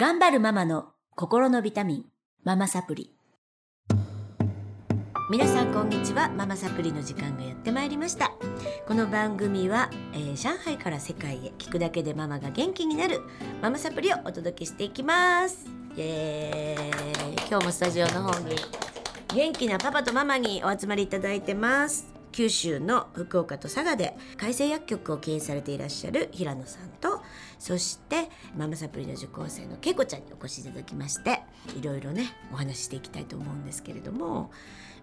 頑張るママの心のビタミン、ママサプリ。皆さんこんにちは。ママサプリの時間がやってまいりました。この番組は、えー上海から世界へ聞くだけでママが元気になるママサプリをお届けしていきます。イエーイ。今日もスタジオの方に元気なパパとママにお集まりいただいてます。九州の福岡と佐賀で改正薬局を経営されていらっしゃる平野さんとそしてママサプリの受講生のけいこちゃんにお越しいただきましていろいろねお話ししていきたいと思うんですけれども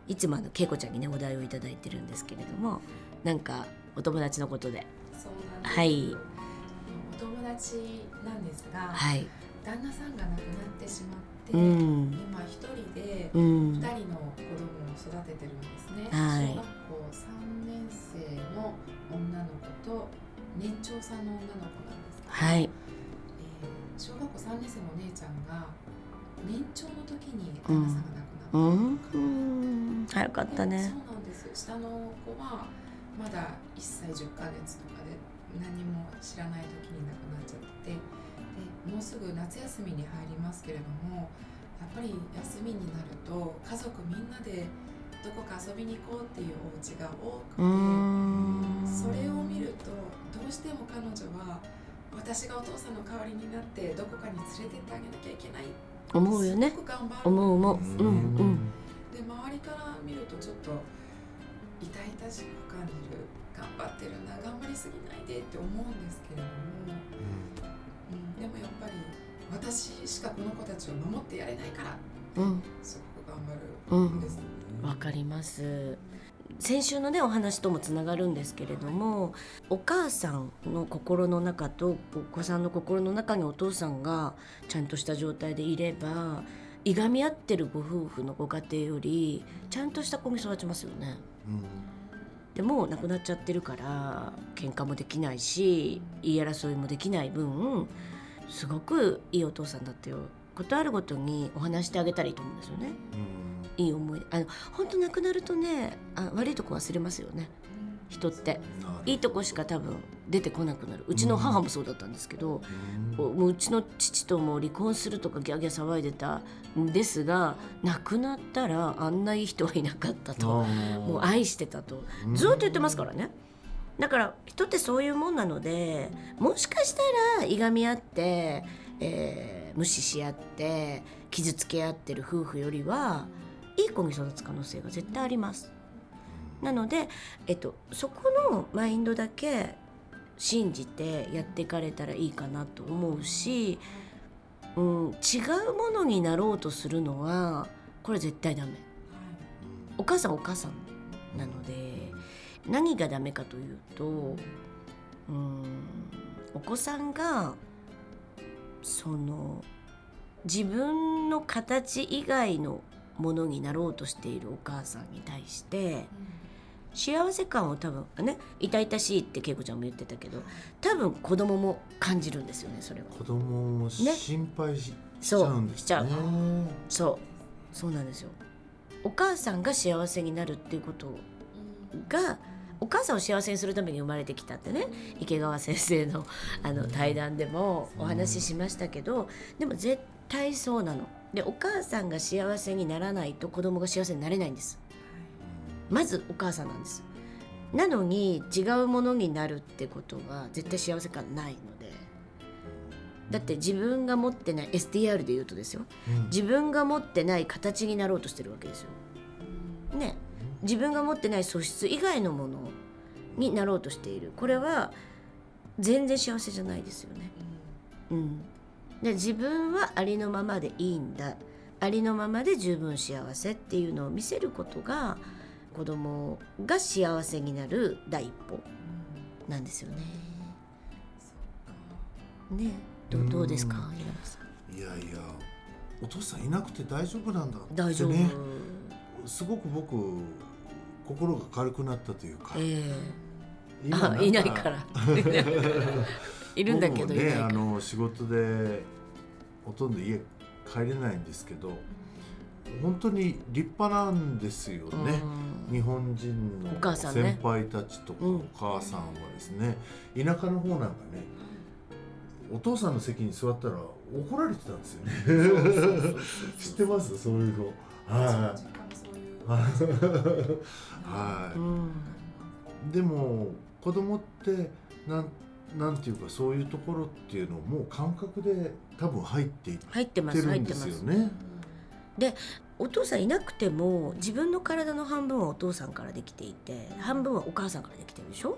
いつもあのけいこちゃんにねお題をいただいてるんですけれどもなんかお友達のことで。そうなんです。はい。お友達なんですが、はい。旦那さんが亡くなってしまって、うん。今一人でうん。二人の子供を育ててるんですね。はい。小学校三年生の女の子と年長さんの女の子なんですけど、はい。えー小学校三年生のお姉ちゃんが年長の時に旦那さんが亡くなった。うのん。うん早かったね。そうなんです下の子はまだ1歳10ヶ月とかで何も知らない時に亡くなっちゃって。でもうすぐ夏休みに入りますけれどもやっぱり休みになると家族みんなでどこか遊びに行こうっていうお家が多くて、それを見るとどうしても彼女は私がお父さんの代わりになってどこかに連れてってあげなきゃいけない。思うよね。すごく頑張る。思う思う。うん。うんで周りから見るとちょっと痛々しく感じる。頑張ってるな頑張りすぎないでって思うんですけれども、うん、でもやっぱり私しかこの子たちを守ってやれないから。うん。すごく頑張うん。るん。です、わかります先週のねお話ともつながるんですけれどもお母さんの心の中とお子さんの心の中にお父さんがちゃんとした状態でいればいがみ合ってるご夫婦のご家庭よりちゃんとした子に育ちますよね。でも亡くなっちゃってるから喧嘩もできないし言い争いもできない分すごくいいお父さんだったよことあるごとにお話してあげたらいいと思うんですよね。いい思い出あの本当亡くなるとねあ悪いとこ忘れますよね。人って。いいとこしか多分出てこなくなる。うちの母もそうだったんですけど、おもううちの父とも離婚するとかギャーギャー騒いでたんですが亡くなったらあんないい人はいなかったと。もう愛してたと。ずっと言ってますからね。だから人ってそういうもんなのでもしかしたらいがみ合って、えー無視し合って傷つけ合ってる夫婦よりはいい子に育つ可能性が絶対あります。なので、えっと、そこのマインドだけ信じてやっていかれたらいいかなと思うし、うん、違うものになろうとするのはこれ絶対ダメ。お母さんお母さんなので何がダメかというとうんお子さんがその自分の形以外のものになろうとしているお母さんに対して幸せ感を多分ね痛々しいって恵子ちゃんも言ってたけど多分子供も感じるんですよねそれは。子供も心配し,、しちゃうんですね。しちゃうそうそうなんですよ。お母さんが幸せになるっていうことがお母さんを幸せにするために生まれてきたってね池川先生のあの対談でもお話ししましたけどでも絶対そうなの。でお母さんが幸せにならないと子供が幸せになれないんです。まずお母さんなんです。なのに違うものになるってことは絶対幸せ感ないのでだって自分が持ってない SDR で言うとですようん自分が持ってない形になろうとしてるわけですよ。ね自分が持ってない素質以外のものになろうとしているこれは全然幸せじゃないですよね。うん、で自分はありのままでいいんだ。ありのままで十分幸せっていうのを見せることが子供が幸せになる第一歩なんですよね。ね。どうどうですか。いやいやお父さんいなくて大丈夫なんだって大丈夫、ねすごく僕心が軽くなったというか、ええ。今んあいないから いるんだけど僕もねあの仕事でほとんど家帰れないんですけど本当に立派なんですよね、日本人の先輩たちとかうんお母さんはですね、田舎の方なんかねお父さんの席に座ったら怒られてたんですよね。知ってます？そういうの。はい。ういはうい。んでも子供ってなんなんていうかそういうところっていうのもう感覚で多分入っていっ入ってるんですよね。お父さんいなくても自分の体の半分はお父さんからできていて半分はお母さんからできてるでしょ？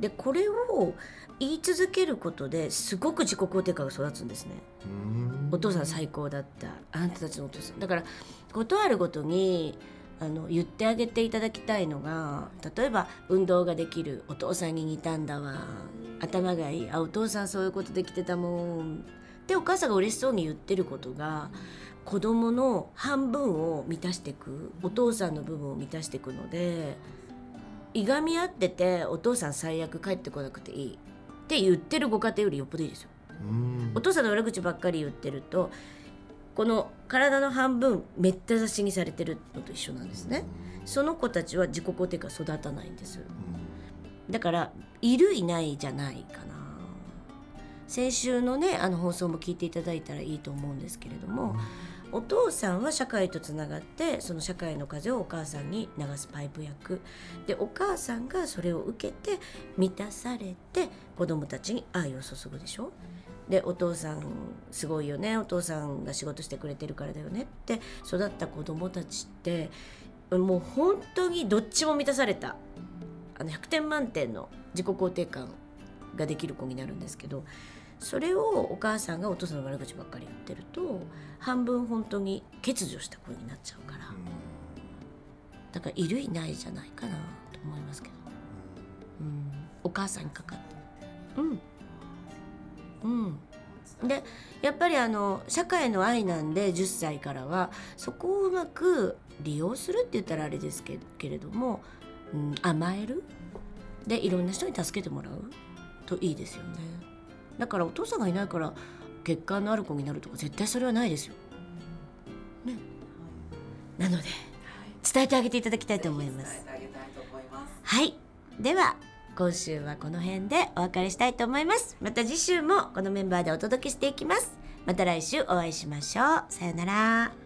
でこれを言い続けることですごく自己肯定感が育つんですね。うん。お父さん最高だった。あんたたちのお父さん。だからことあるごとにあの言ってあげていただきたいのが例えば運動ができるお父さんに似たんだわ頭がいいあお父さんそういうことできてたもんってお母さんが嬉しそうに言ってることが子供の半分を満たしていくお父さんの部分を満たしていくのでいがみ合っててお父さん最悪帰ってこなくていいって言ってるご家庭よりよっぽどいいですよ。うんお父さんの悪口ばっかり言ってるとこの体の半分めった刺しにされてるのと一緒なんですね。その子たちは自己肯定感育たないんですだからいるいないじゃないかな。先週のねあの放送も聞いていただいたらいいと思うんですけれどもお父さんは社会とつながってその社会の風をお母さんに流すパイプ役。でお母さんがそれを受けて満たされて子供たちに愛を注ぐでしょ？でお父さんすごいよね。お父さんが仕事してくれてるからだよねって。育った子供たちってもう本当にどっちも満たされた。あの100点満点の自己肯定感ができる子になるんですけどそれをお母さんがお父さんの悪口ばっかり言ってると半分本当に欠如した子になっちゃうから。だからいるいないじゃないかなと思いますけど、うん、お母さんにかかってうん。うん。でやっぱりあの社会の愛なんで10歳からはそこをうまく利用するって言ったらあれですけけれども、うん、甘える？でいろんな人に助けてもらう？といいですよね。だからお父さんがいないから血管のある子になるとか絶対それはないですよ。ね、なので伝えてあげていただきたいと思います。伝えてあげたいと思います。はい。では今週はこの辺でお別れしたいと思います。また次週もこのメンバーでお届けしていきます。また来週お会いしましょう。さよなら。